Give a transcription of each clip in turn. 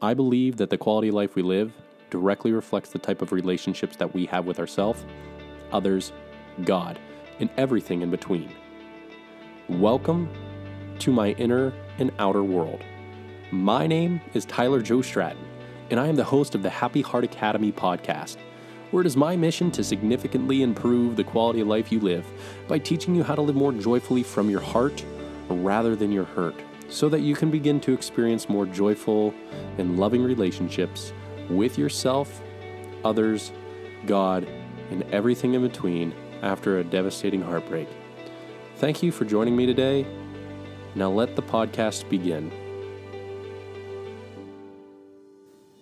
I believe that the quality of life we live directly reflects the type of relationships that we have with ourselves, others, God, and everything in between. Welcome to my inner and outer world. My name is Tyler Joe Stratton, and I am the host of the Happy Heart Academy podcast, where it is my mission to significantly improve the quality of life you live by teaching you how to live more joyfully from your heart rather than your hurt, so that you can begin to experience more joyful and loving relationships with yourself, others, God, and everything in between after a devastating heartbreak. Thank you for joining me today. Now let the podcast begin.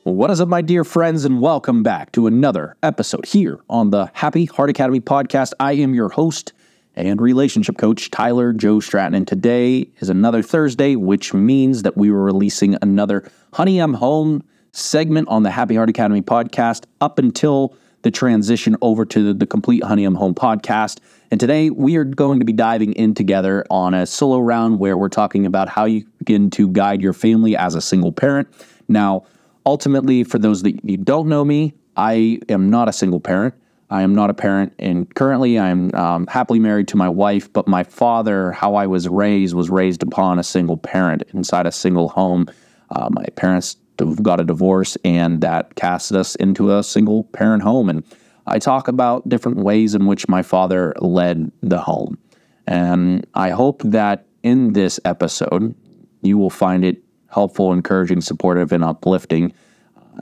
What is up, my dear friends, and welcome back to another episode here on the Happy Heart Academy podcast. I am your host and relationship coach, Tyler Joe Stratton, and today is another Thursday, which means that we were releasing another Honey I'm Home segment on the Happy Heart Academy podcast up until the transition over to the, complete Honey I'm Home podcast. And today we are going to be diving in together on a solo round where we're talking about how you begin to guide your family as a single parent. Now, ultimately, for those that you don't know me, I am not a single parent. I am not a parent, and currently I'm um, happily married to my wife. But my father, how I was raised, was raised upon a single parent inside a single home. Uh, my parents got a divorce, and that cast us into a single parent home. And I talk about different ways in which my father led the home. And I hope that in this episode, you will find it helpful, encouraging, supportive, and uplifting.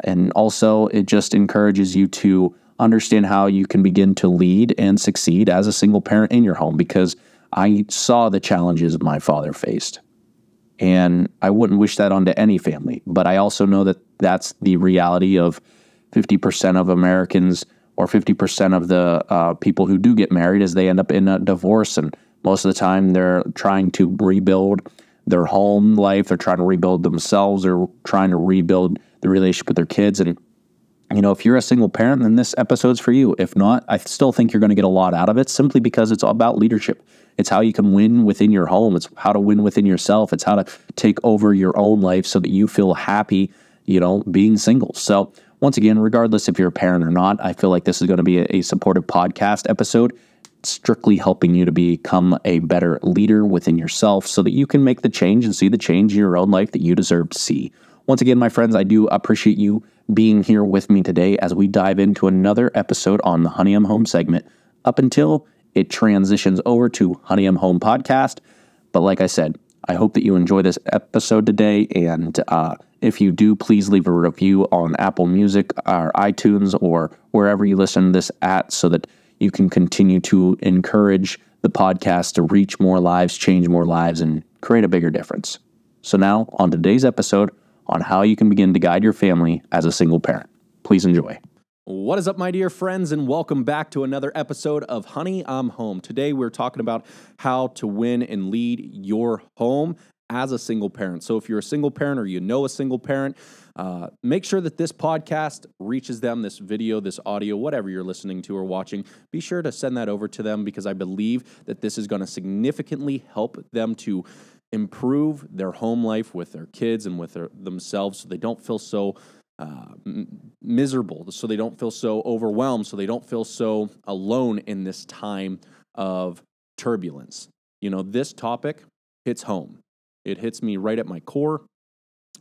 And also, it just encourages you to understand how you can begin to lead and succeed as a single parent in your home because I saw the challenges my father faced. And I wouldn't wish that onto any family. But I also know that that's the reality of 50% of Americans or 50% of the uh, people who do get married is they end up in a divorce. And most of the time they're trying to rebuild their home life. They're trying to rebuild themselves they're trying to rebuild the relationship with their kids. And, you know, if you're a single parent, then this episode's for you. If not, I still think you're going to get a lot out of it simply because it's about leadership. It's how you can win within your home. It's how to win within yourself. It's how to take over your own life so that you feel happy, you know, being single. So, once again, regardless if you're a parent or not, I feel like this is going to be a, a supportive podcast episode, strictly helping you to become a better leader within yourself so that you can make the change and see the change in your own life that you deserve to see. Once again, my friends, I do appreciate you being here with me today as we dive into another episode on the Honey I'm Home segment. Up until it transitions over to Honey I'm Home podcast. But like I said, I hope that you enjoy this episode today. And uh, if you do, please leave a review on Apple Music or iTunes or wherever you listen to this at so that you can continue to encourage the podcast to reach more lives, change more lives, and create a bigger difference. So, now on today's episode on how you can begin to guide your family as a single parent. Please enjoy. What is up, my dear friends, and welcome back to another episode of Honey I'm Home. Today, we're talking about how to win and lead your home as a single parent. So, if you're a single parent or you know a single parent, uh, make sure that this podcast reaches them, this video, this audio, whatever you're listening to or watching. Be sure to send that over to them because I believe that this is going to significantly help them to improve their home life with their kids and with their, themselves so they don't feel so uh, m- miserable, so they don't feel so overwhelmed, so they don't feel so alone in this time of turbulence. You know, this topic hits home. It hits me right at my core.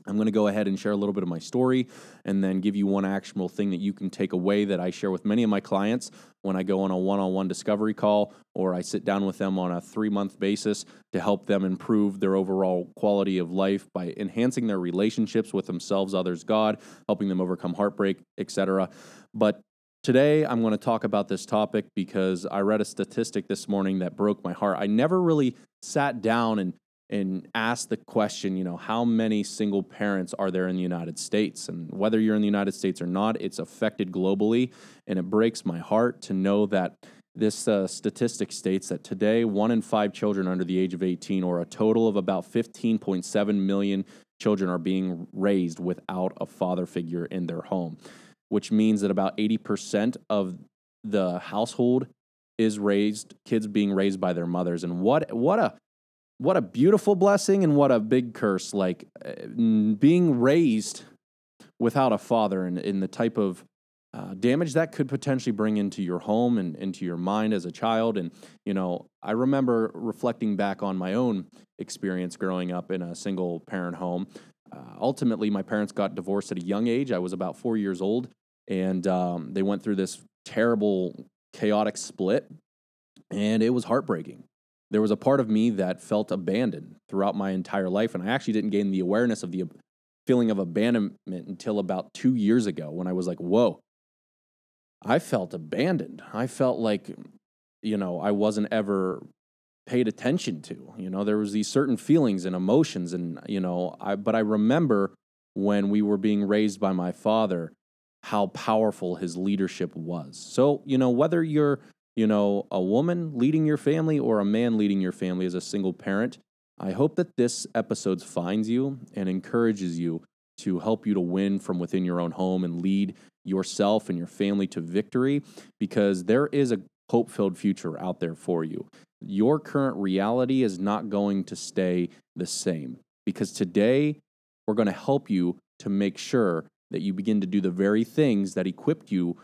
I'm going to go ahead and share a little bit of my story and then give you one actionable thing that you can take away that I share with many of my clients when I go on a one on one discovery call or I sit down with them on a three month basis to help them improve their overall quality of life by enhancing their relationships with themselves, others, God, helping them overcome heartbreak, etc. But Today, I'm going to talk about this topic because I read a statistic this morning that broke my heart. I never really sat down and and ask the question, you know, how many single parents are there in the United States? And whether you're in the United States or not, it's affected globally. And it breaks my heart to know that this uh, statistic states that today, one in five children under the age of 18, or a total of about 15.7 million children, are being raised without a father figure in their home, which means that about 80% of the household is raised, kids being raised by their mothers. And what, what a what a beautiful blessing and what a big curse. Like uh, being raised without a father and in the type of uh, damage that could potentially bring into your home and into your mind as a child. And, you know, I remember reflecting back on my own experience growing up in a single parent home. Uh, ultimately, my parents got divorced at a young age. I was about four years old, and um, they went through this terrible, chaotic split, and it was heartbreaking. There was a part of me that felt abandoned throughout my entire life, and I actually didn't gain the awareness of the feeling of abandonment until about two years ago when I was like, whoa, I felt abandoned. I felt like, you know, I wasn't ever paid attention to. You know, there was these certain feelings and emotions and, you know, I but I remember when we were being raised by my father how powerful his leadership was. So, you know, whether you're, you know, a woman leading your family or a man leading your family as a single parent, I hope that this episode finds you and encourages you to help you to win from within your own home and lead yourself and your family to victory because there is a hope filled future out there for you. Your current reality is not going to stay the same because today we're going to help you to make sure that you begin to do the very things that equipped you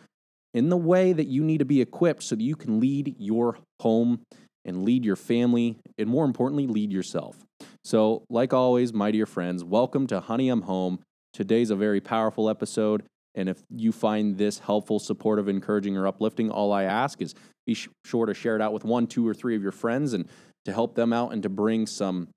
in the way that you need to be equipped so that you can lead your home and lead your family and more importantly lead yourself. So, like always, my dear friends, welcome to Honey I'm Home. Today's a very powerful episode and if you find this helpful, supportive, encouraging, or uplifting, all I ask is be sh- sure to share it out with one, two, or three of your friends and to help them out and to bring some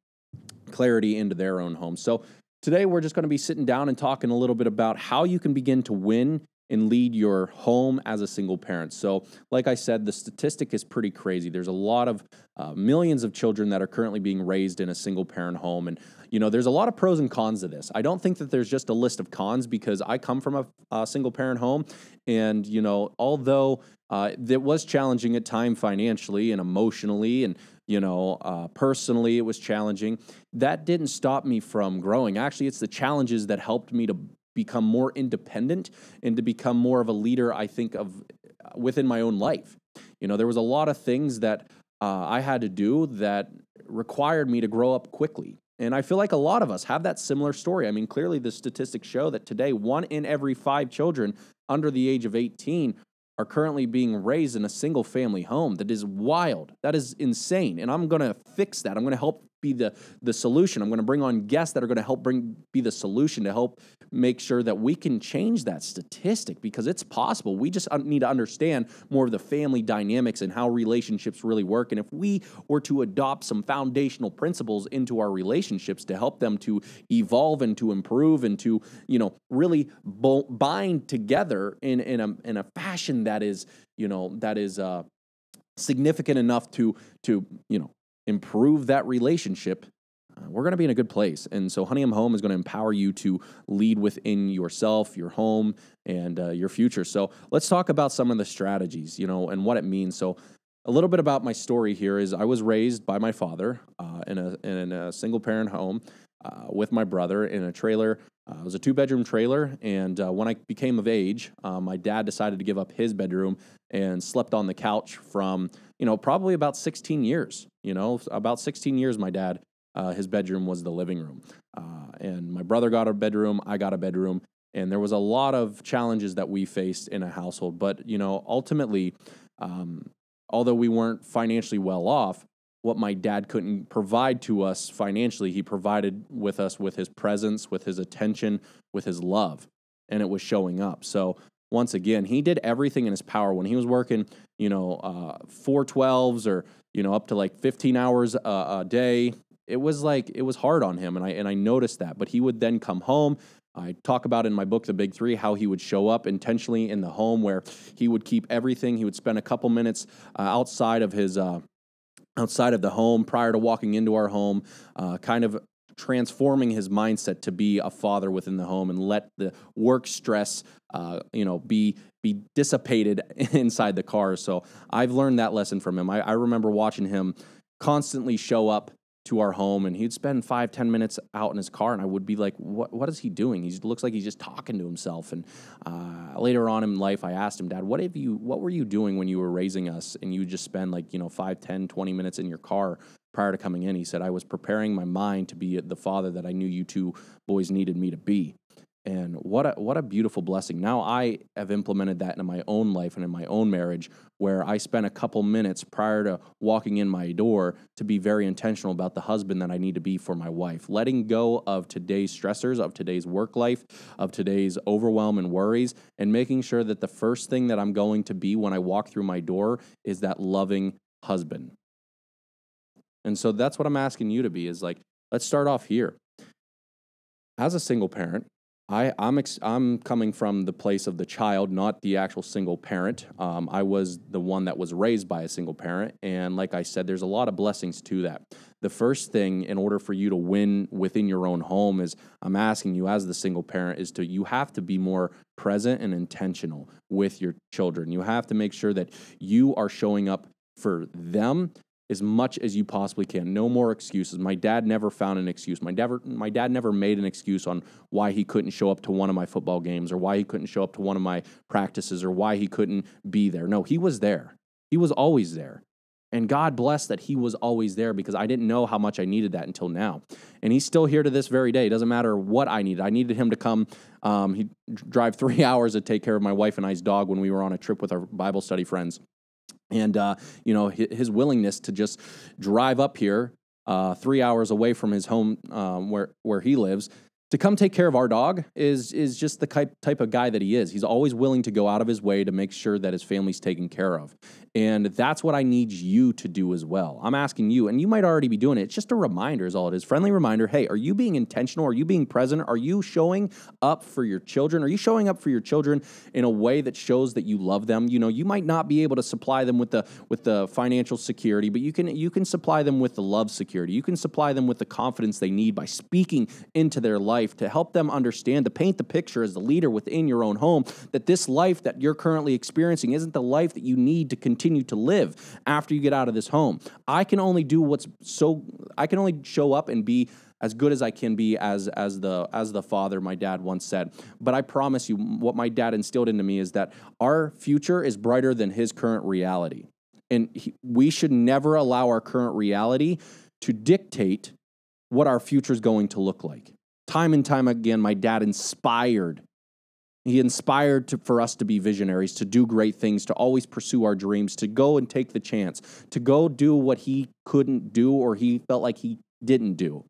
clarity into their own home. So today we're just going to be sitting down and talking a little bit about how you can begin to win and lead your home as a single parent. So, like I said, the statistic is pretty crazy. There's a lot of uh, millions of children that are currently being raised in a single parent home. And, you know, there's a lot of pros and cons to this. I don't think that there's just a list of cons because I come from a, a single parent home. And, you know, although uh, it was challenging at time financially and emotionally and, you know, uh, personally, it was challenging. That didn't stop me from growing. Actually, it's the challenges that helped me to become more independent and to become more of a leader, I think, of within my own life. You know, there was a lot of things that uh, I had to do that required me to grow up quickly. And I feel like a lot of us have that similar story. I mean, clearly the statistics show that today one in every five children under the age of 18 are currently being raised in a single family home. That is wild. That is insane. And I'm going to fix that. I'm going to help be the the solution. I'm going to bring on guests that are going to help bring be the solution to help make sure that we can change that statistic because it's possible. We just need to understand more of the family dynamics and how relationships really work. And if we were to adopt some foundational principles into our relationships to help them to evolve and to improve and to, you know, really bind together in in a in a fashion that is, you know, that is uh significant enough to to you know improve that relationship, uh, we're going to be in a good place. And so, Honey I'm Home is going to empower you to lead within yourself, your home, and uh, your future. So, let's talk about some of the strategies, you know, and what it means. So, a little bit about my story here is I was raised by my father uh, in, a, in a single parent home uh, with my brother in a trailer. Uh, it was a two bedroom trailer. And uh, when I became of age, uh, my dad decided to give up his bedroom and slept on the couch from you know, probably about 16 years. You know, about 16 years, my dad, uh, his bedroom was the living room. Uh, and my brother got a bedroom, I got a bedroom. And there was a lot of challenges that we faced in a household. But, you know, ultimately, um, although we weren't financially well off, what my dad couldn't provide to us financially, he provided with us with his presence, with his attention, with his love. And it was showing up. So once again, he did everything in his power when he was working, you know, uh, four twelves or you know up to like fifteen hours a, a day. It was like it was hard on him, and I and I noticed that. But he would then come home. I talk about in my book, The Big Three, how he would show up intentionally in the home where he would keep everything. He would spend a couple minutes uh, outside of his uh, outside of the home prior to walking into our home, uh, kind of transforming his mindset to be a father within the home and let the work stress uh, you know be be dissipated inside the car. So i've learned that lesson from him. I, I, remember watching him constantly show up to our home and he'd spend five ten minutes out in his car and i would be like what, what is he doing he looks like he's just talking to himself and uh, later on in life i asked him dad what have you what were you doing when you were raising us and you just spend like you know 5 10 20 minutes in your car prior to coming in. He said, I was preparing my mind to be the father that I knew you two boys needed me to be. And what a what a beautiful blessing. Now I have implemented that in my own life and in my own marriage where I spent a couple minutes prior to walking in my door to be very intentional about the husband that I need to be for my wife. Letting go of today's stressors, of today's work life, of today's overwhelm and worries and making sure that the first thing that I'm going to be when I walk through my door is that loving husband. And so that's what I'm asking you to be is like let's start off here. As a single parent, I, I'm ex- I'm coming from the place of the child, not the actual single parent. Um, I was the one that was raised by a single parent, and like I said, there's a lot of blessings to that. The first thing, in order for you to win within your own home, is I'm asking you as the single parent is to you have to be more present and intentional with your children. You have to make sure that you are showing up for them as much as you possibly can. No more excuses. My dad never found an excuse. My dad, my dad never made an excuse on why he couldn't show up to one of my football games or why he couldn't show up to one of my practices or why he couldn't be there. No, he was there. He was always there. And God bless that he was always there because I didn't know how much I needed that until now. And he's still here to this very day. It doesn't matter what I needed. I needed him to come. Um, he'd drive three hours to take care of my wife and I's dog when we were on a trip with our Bible study friends and uh, you know his willingness to just drive up here uh, three hours away from his home um, where where he lives to come take care of our dog is is just the type of guy that he is. He's always willing to go out of his way to make sure that his family's taken care of. And that's what I need you to do as well. I'm asking you, and you might already be doing it. It's just a reminder, is all it is. Friendly reminder hey, are you being intentional? Are you being present? Are you showing up for your children? Are you showing up for your children in a way that shows that you love them? You know, you might not be able to supply them with the with the financial security, but you can you can supply them with the love security. You can supply them with the confidence they need by speaking into their life to help them understand, to paint the picture as the leader within your own home that this life that you're currently experiencing isn't the life that you need to continue continue to live after you get out of this home. I can only do what's so I can only show up and be as good as I can be as as the as the father my dad once said. But I promise you what my dad instilled into me is that our future is brighter than his current reality. And he, we should never allow our current reality to dictate what our future is going to look like. Time and time again, my dad inspired he inspired to, for us to be visionaries, to do great things, to always pursue our dreams, to go and take the chance, to go do what he couldn't do or he felt like he didn't do.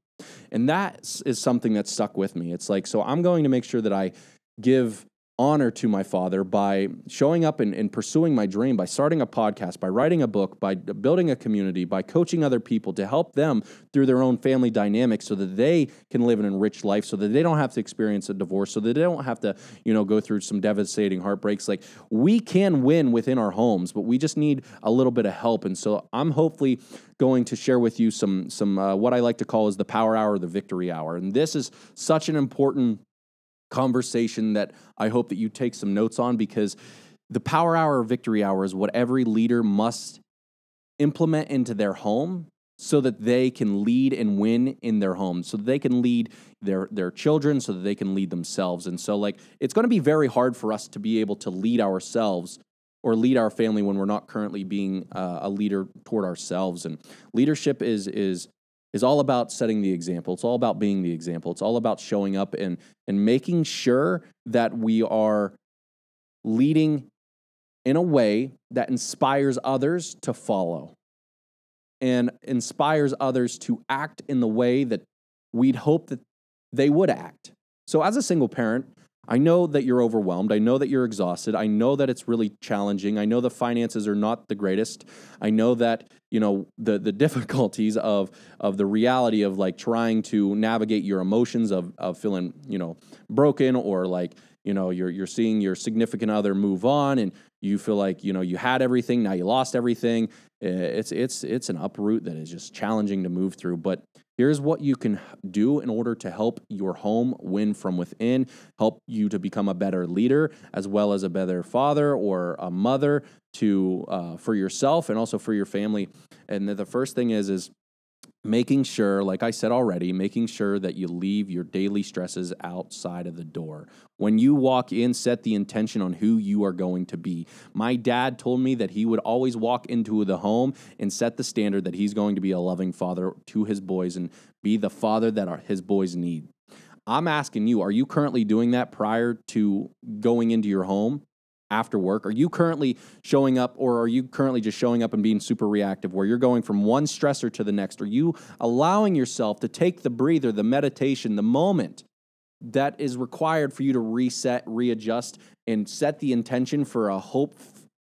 And that is something that stuck with me. It's like, so I'm going to make sure that I give honor to my father by showing up and, and, pursuing my dream, by starting a podcast, by writing a book, by building a community, by coaching other people to help them through their own family dynamics so that they can live an enriched life, so that they don't have to experience a divorce, so that they don't have to, you know, go through some devastating heartbreaks. Like we can win within our homes, but we just need a little bit of help. And so I'm hopefully going to share with you some some uh, what I like to call is the power hour, the victory hour. And this is such an important conversation that I hope that you take some notes on because the power hour or victory hour is what every leader must implement into their home so that they can lead and win in their home so that they can lead their their children so that they can lead themselves. And so like it's going to be very hard for us to be able to lead ourselves or lead our family when we're not currently being uh, a leader toward ourselves. And leadership is is is all about setting the example. It's all about being the example. It's all about showing up and, and making sure that we are leading in a way that inspires others to follow and inspires others to act in the way that we'd hope that they would act. So, as a single parent, I know that you're overwhelmed. I know that you're exhausted. I know that it's really challenging. I know the finances are not the greatest. I know that, you know, the the difficulties of of the reality of like trying to navigate your emotions of of feeling, you know, broken or like, you know, you're you're seeing your significant other move on and you feel like, you know, you had everything, now you lost everything. Eh, it's it's it's an uproot that is just challenging to move through, but Here's what you can do in order to help your home win from within, help you to become a better leader, as well as a better father or a mother to uh, for yourself and also for your family. And the first thing is is making sure, like I said already, making sure that you leave your daily stresses outside of the door. When you walk in, set the intention on who you are going to be. My dad told me that he would always walk into the home and set the standard that he's going to be a loving father to his boys and be the father that our, his boys need. I'm asking you, are you currently doing that prior to going into your home after work? Are you currently showing up, or are you currently just showing up and being super reactive where you're going from one stressor to the next? Are you allowing yourself to take the breather, the meditation, the moment that is required for you to reset, readjust, and set the intention for a hope,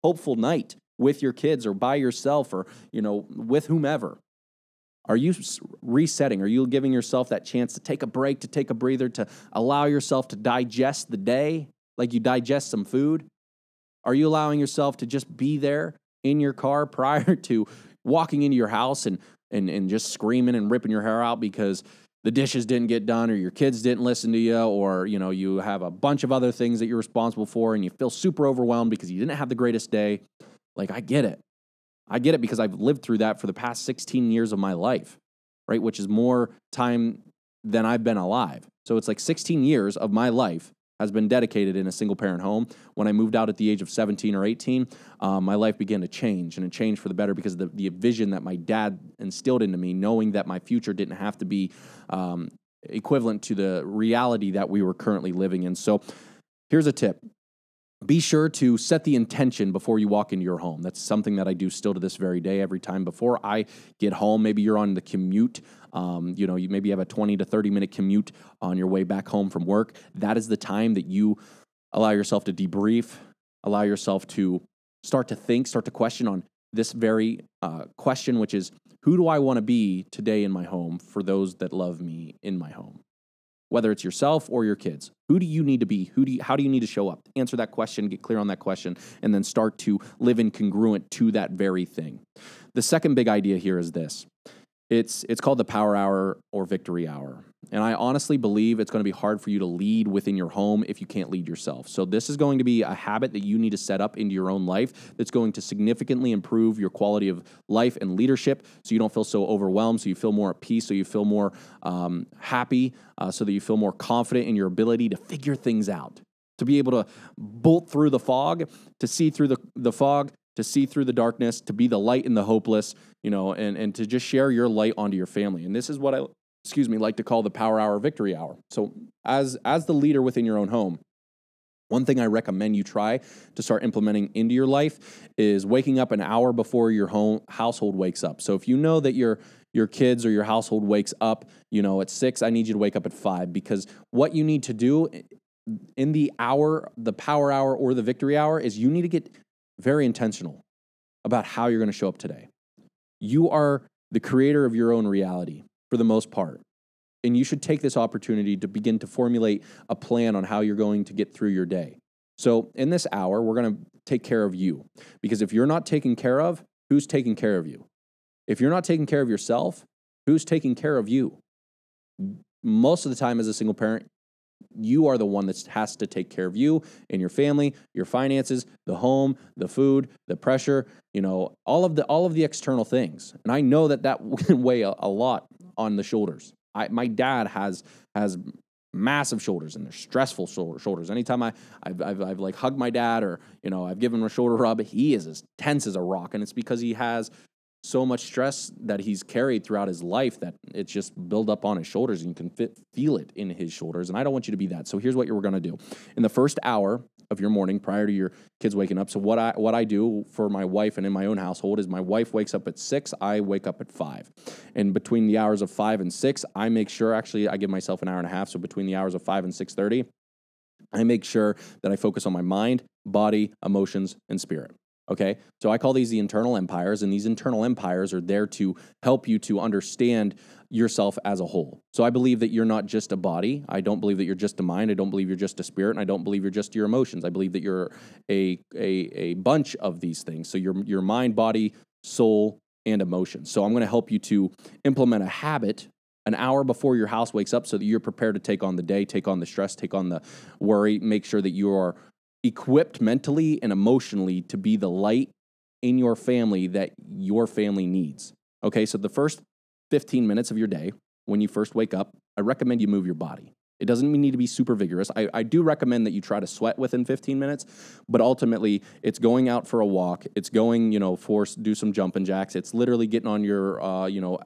hopeful night with your kids or by yourself or you know with whomever? Are you resetting? Are you giving yourself that chance to take a break, to take a breather, to allow yourself to digest the day like you digest some food? Are you allowing yourself to just be there in your car prior to walking into your house and, and, and just screaming and ripping your hair out because the dishes didn't get done or your kids didn't listen to you or you know you have a bunch of other things that you're responsible for and you feel super overwhelmed because you didn't have the greatest day like i get it I get it because I've lived through that for the past 16 years of my life, right? Which is more time than I've been alive. So it's like 16 years of my life has been dedicated in a single parent home. When I moved out at the age of 17 or 18, um, my life began to change and it changed for the better because of the, the vision that my dad instilled into me, knowing that my future didn't have to be um, equivalent to the reality that we were currently living in. So here's a tip be sure to set the intention before you walk into your home. That's something that I do still to this very day. Every time before I get home, maybe you're on the commute. Um, you know, you maybe have a 20 to 30 minute commute on your way back home from work. That is the time that you allow yourself to debrief, allow yourself to start to think, start to question on this very uh, question, which is who do I want to be today in my home for those that love me in my home? Whether it's yourself or your kids. Who do you need to be? Who do you, how do you need to show up? Answer that question, get clear on that question, and then start to live in congruent to that very thing. The second big idea here is this it's, it's called the power hour or victory hour. And I honestly believe it's going to be hard for you to lead within your home if you can't lead yourself. So, this is going to be a habit that you need to set up into your own life that's going to significantly improve your quality of life and leadership so you don't feel so overwhelmed, so you feel more at peace, so you feel more um, happy, uh, so that you feel more confident in your ability to figure things out, to be able to bolt through the fog, to see through the, the fog, to see through the darkness, to be the light in the hopeless, you know, and, and to just share your light onto your family. And this is what I, excuse me, like to call the power hour victory hour. So as, as the leader within your own home, one thing I recommend you try to start implementing into your life is waking up an hour before your home household wakes up. So if you know that your your kids or your household wakes up, you know, at 6, I need you to wake up at 5 because what you need to do in the hour, the power hour or the victory hour is you need to get very intentional about how you're going to show up today. You are the creator of your own reality for the most part. And you should take this opportunity to begin to formulate a plan on how you're going to get through your day. So, in this hour, we're going to take care of you. Because if you're not taken care of, who's taking care of you? If you're not taking care of yourself, who's taking care of you? Most of the time, as a single parent, you are the one that has to take care of you and your family, your finances, the home, the food, the pressure, you know, all of the all of the external things. And I know that that can weigh a, a lot on the shoulders. I, my dad has has massive shoulders and they're stressful shoulders. Anytime I I've, I've, I've, like hugged my dad or you know I've given him a shoulder rub, he is as tense as a rock, and it's because he has so much stress that he's carried throughout his life that it's just built up on his shoulders and you can fit, feel it in his shoulders. And I don't want you to be that. So here's what you're going to do. In the first hour of your morning prior to your kids waking up. So what I what I do for my wife and in my own household is my wife wakes up at 6, I wake up at 5. And between the hours of 5 and 6, I make sure actually I give myself an hour and a half, so between the hours of 5 and 6:30, I make sure that I focus on my mind, body, emotions, and spirit. Okay. So I call these the internal empires, and these internal empires are there to help you to understand yourself as a whole. So I believe that you're not just a body. I don't believe that you're just a mind. I don't believe you're just a spirit. And I don't believe you're just your emotions. I believe that you're a, a, a bunch of these things. So your, your mind, body, soul, and emotions. So I'm going to help you to implement a habit an hour before your house wakes up so that you're prepared to take on the day, take on the stress, take on the worry, make sure that you are equipped mentally and emotionally to be the light in your family that your family needs. Okay, so the first 15 minutes of your day, when you first wake up, I recommend you move your body. It doesn't need to be super vigorous. I, I do recommend that you try to sweat within 15 minutes, but ultimately it's going out for a walk. It's going, you know, force do some jumping jacks. It's literally getting on your, uh, you know,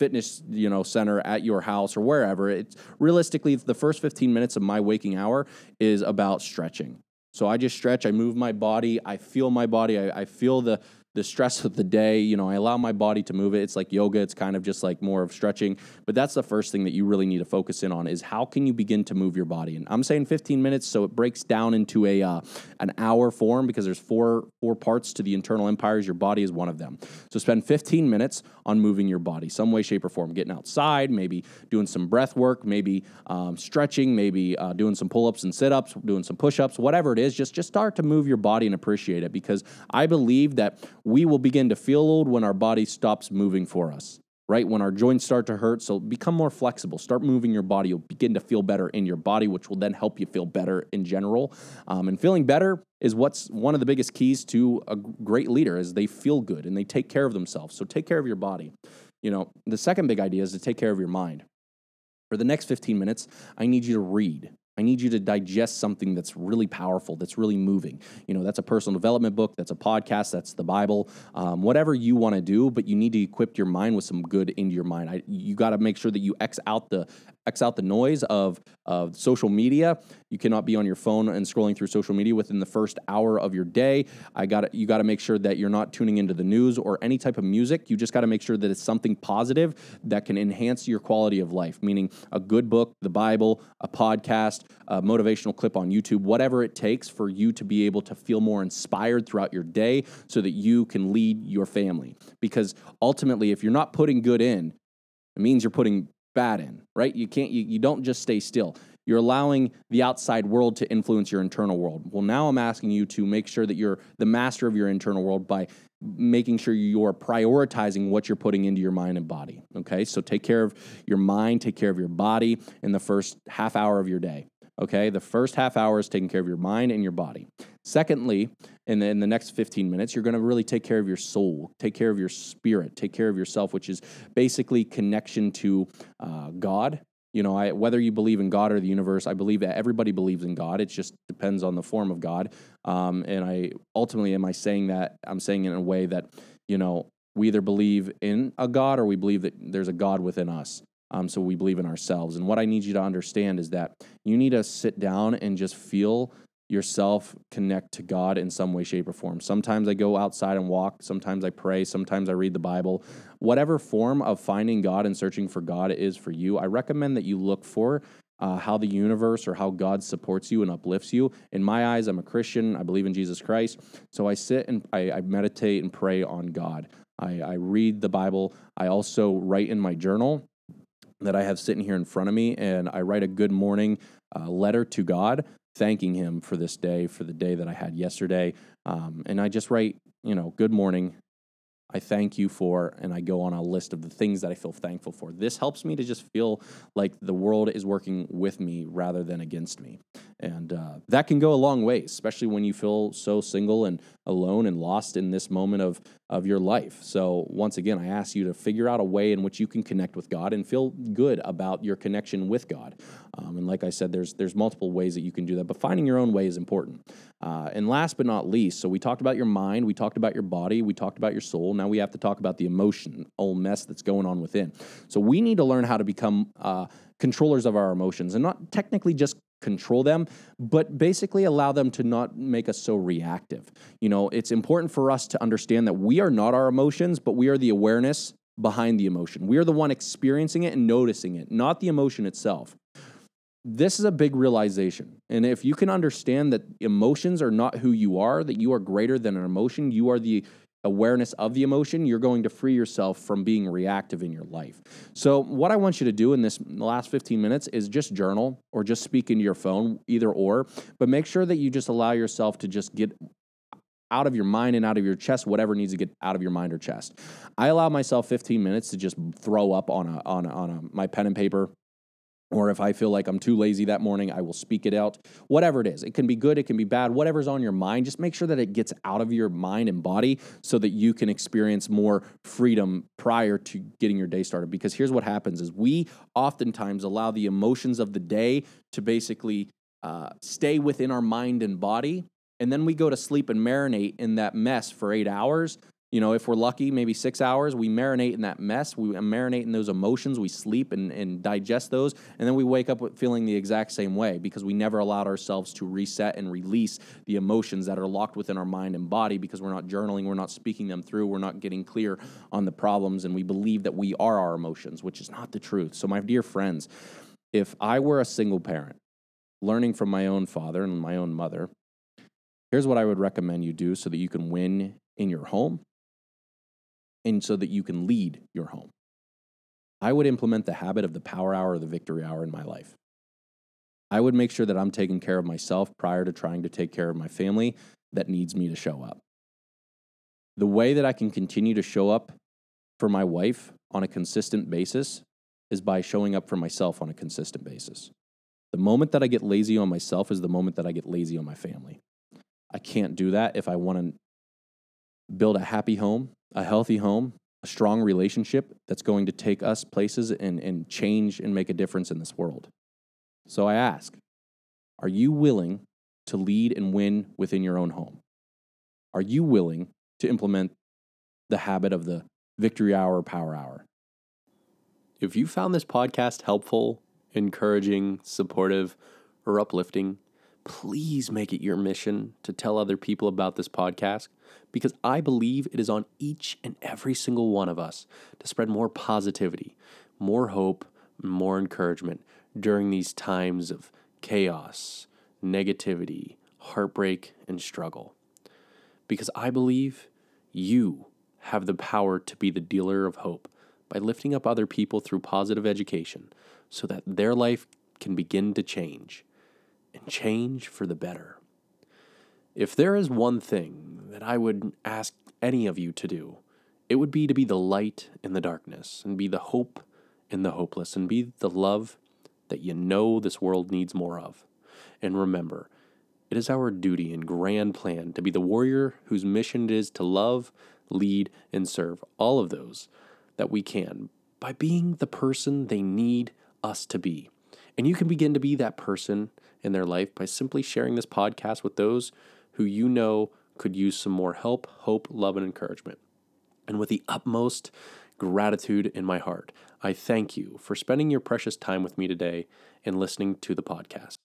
fitness, you know, center at your house or wherever. It's realistically the first 15 minutes of my waking hour is about stretching. So I just stretch, I move my body, I feel my body, I, I feel the the stress of the day. You know, I allow my body to move it. It's like yoga. It's kind of just like more of stretching. But that's the first thing that you really need to focus in on is how can you begin to move your body? And I'm saying 15 minutes, so it breaks down into a uh, an hour form because there's four four parts to the internal empires. Your body is one of them. So spend 15 minutes on moving your body, some way, shape, or form. Getting outside, maybe doing some breath work, maybe um, stretching, maybe uh, doing some pull ups and sit ups, doing some push ups, whatever it is. Just just start to move your body and appreciate it because I believe that we will begin to feel old when our body stops moving for us, right? When our joints start to hurt. So become more flexible. Start moving your body. You'll begin to feel better in your body, which will then help you feel better in general. Um, and feeling better is what's one of the biggest keys to a great leader is they feel good and they take care of themselves. So take care of your body. You know, the second big idea is to take care of your mind. For the next 15 minutes, I need you to read. I need you to digest something that's really powerful, that's really moving. You know, that's a personal development book, that's a podcast, that's the Bible, um, whatever you want to do. But you need to equip your mind with some good into your mind. I, you got to make sure that you X out the X out the noise of of social media. You cannot be on your phone and scrolling through social media within the first hour of your day. I got you got to make sure that you're not tuning into the news or any type of music. You just got to make sure that it's something positive that can enhance your quality of life. Meaning a good book, the Bible, a podcast, a motivational clip on YouTube, whatever it takes for you to be able to feel more inspired throughout your day so that you can lead your family. Because ultimately, if you're not putting good in, it means you're putting bad in, right? You can't, you, you don't just stay still. You're allowing the outside world to influence your internal world. Well, now I'm asking you to make sure that you're the master of your internal world by making sure you're prioritizing what you're putting into your mind and body. Okay, so take care of your mind, take care of your body in the first half hour of your day. Okay, the first half hour is taking care of your mind and your body. Secondly, in the, in the next 15 minutes, you're going to really take care of your soul, take care of your spirit, take care of yourself, which is basically connection to uh, God. You know, I, whether you believe in God or the universe, I believe that everybody believes in God. It just depends on the form of God. Um, and I ultimately, am I saying that? I'm saying it in a way that, you know, we either believe in a God or we believe that there's a God within us. Um, so we believe in ourselves. And what I need you to understand is that you need to sit down and just feel yourself connect to God in some way, shape, or form. Sometimes I go outside and walk. Sometimes I pray. Sometimes I read the Bible. Whatever form of finding God and searching for God is for you, I recommend that you look for uh, how the universe or how God supports you and uplifts you. In my eyes, I'm a Christian. I believe in Jesus Christ. So I sit and I, I meditate and pray on God. I, I read the Bible. I also write in my journal that I have sitting here in front of me, and I write a good morning uh, letter to God, thanking Him for this day, for the day that I had yesterday. Um, and I just write, you know, good morning. I thank you for, and I go on a list of the things that I feel thankful for. This helps me to just feel like the world is working with me rather than against me. And uh, that can go a long way, especially when you feel so single and alone and lost in this moment of, of your life. So, once again, I ask you to figure out a way in which you can connect with God and feel good about your connection with God. Um, and like I said, there's, there's multiple ways that you can do that, but finding your own way is important. Uh, and last but not least, so we talked about your mind, we talked about your body, we talked about your soul. Now we have to talk about the emotion, old mess that's going on within. So we need to learn how to become uh, controllers of our emotions and not technically just control them, but basically allow them to not make us so reactive. You know, it's important for us to understand that we are not our emotions, but we are the awareness behind the emotion. We are the one experiencing it and noticing it, not the emotion itself this is a big realization. And if you can understand that emotions are not who you are, that you are greater than an emotion, you are the awareness of the emotion, you're going to free yourself from being reactive in your life. So, what I want you to do in this last 15 minutes is just journal or just speak into your phone, either or, but make sure that you just allow yourself to just get out of your mind and out of your chest whatever needs to get out of your mind or chest. I allow myself 15 minutes to just throw up on a on a, on a, my pen and paper or if I feel like I'm too lazy that morning, I will speak it out. Whatever it is, it can be good, it can be bad, whatever's on your mind, just make sure that it gets out of your mind and body so that you can experience more freedom prior to getting your day started. Because here's what happens is we oftentimes allow the emotions of the day to basically uh, stay within our mind and body. And then we go to sleep and marinate in that mess for eight hours you know, if we're lucky, maybe six hours, we marinate in that mess. We marinate in those emotions. We sleep and, and digest those. And then we wake up feeling the exact same way because we never allowed ourselves to reset and release the emotions that are locked within our mind and body because we're not journaling, we're not speaking them through, we're not getting clear on the problems. And we believe that we are our emotions, which is not the truth. So, my dear friends, if I were a single parent, learning from my own father and my own mother, here's what I would recommend you do so that you can win in your home and so that you can lead your home. I would implement the habit of the power hour or the victory hour in my life. I would make sure that I'm taking care of myself prior to trying to take care of my family that needs me to show up. The way that I can continue to show up for my wife on a consistent basis is by showing up for myself on a consistent basis. The moment that I get lazy on myself is the moment that I get lazy on my family. I can't do that if I want to build a happy home a healthy home, a strong relationship that's going to take us places and, and change and make a difference in this world. So I ask, are you willing to lead and win within your own home? Are you willing to implement the habit of the victory hour, power hour? If you found this podcast helpful, encouraging, supportive, or uplifting, please make it your mission to tell other people about this podcast because I believe it is on each and every single one of us to spread more positivity, more hope, more encouragement during these times of chaos, negativity, heartbreak, and struggle. Because I believe you have the power to be the dealer of hope by lifting up other people through positive education so that their life can begin to change and change for the better. If there is one thing that I would ask any of you to do, it would be to be the light in the darkness and be the hope in the hopeless and be the love that you know this world needs more of. And remember, it is our duty and grand plan to be the warrior whose mission it is to love, lead, and serve all of those that we can by being the person they need us to be. And you can begin to be that person in their life by simply sharing this podcast with those who you know could use some more help, hope, love, and encouragement. And with the utmost gratitude in my heart, I thank you for spending your precious time with me today and listening to the podcast.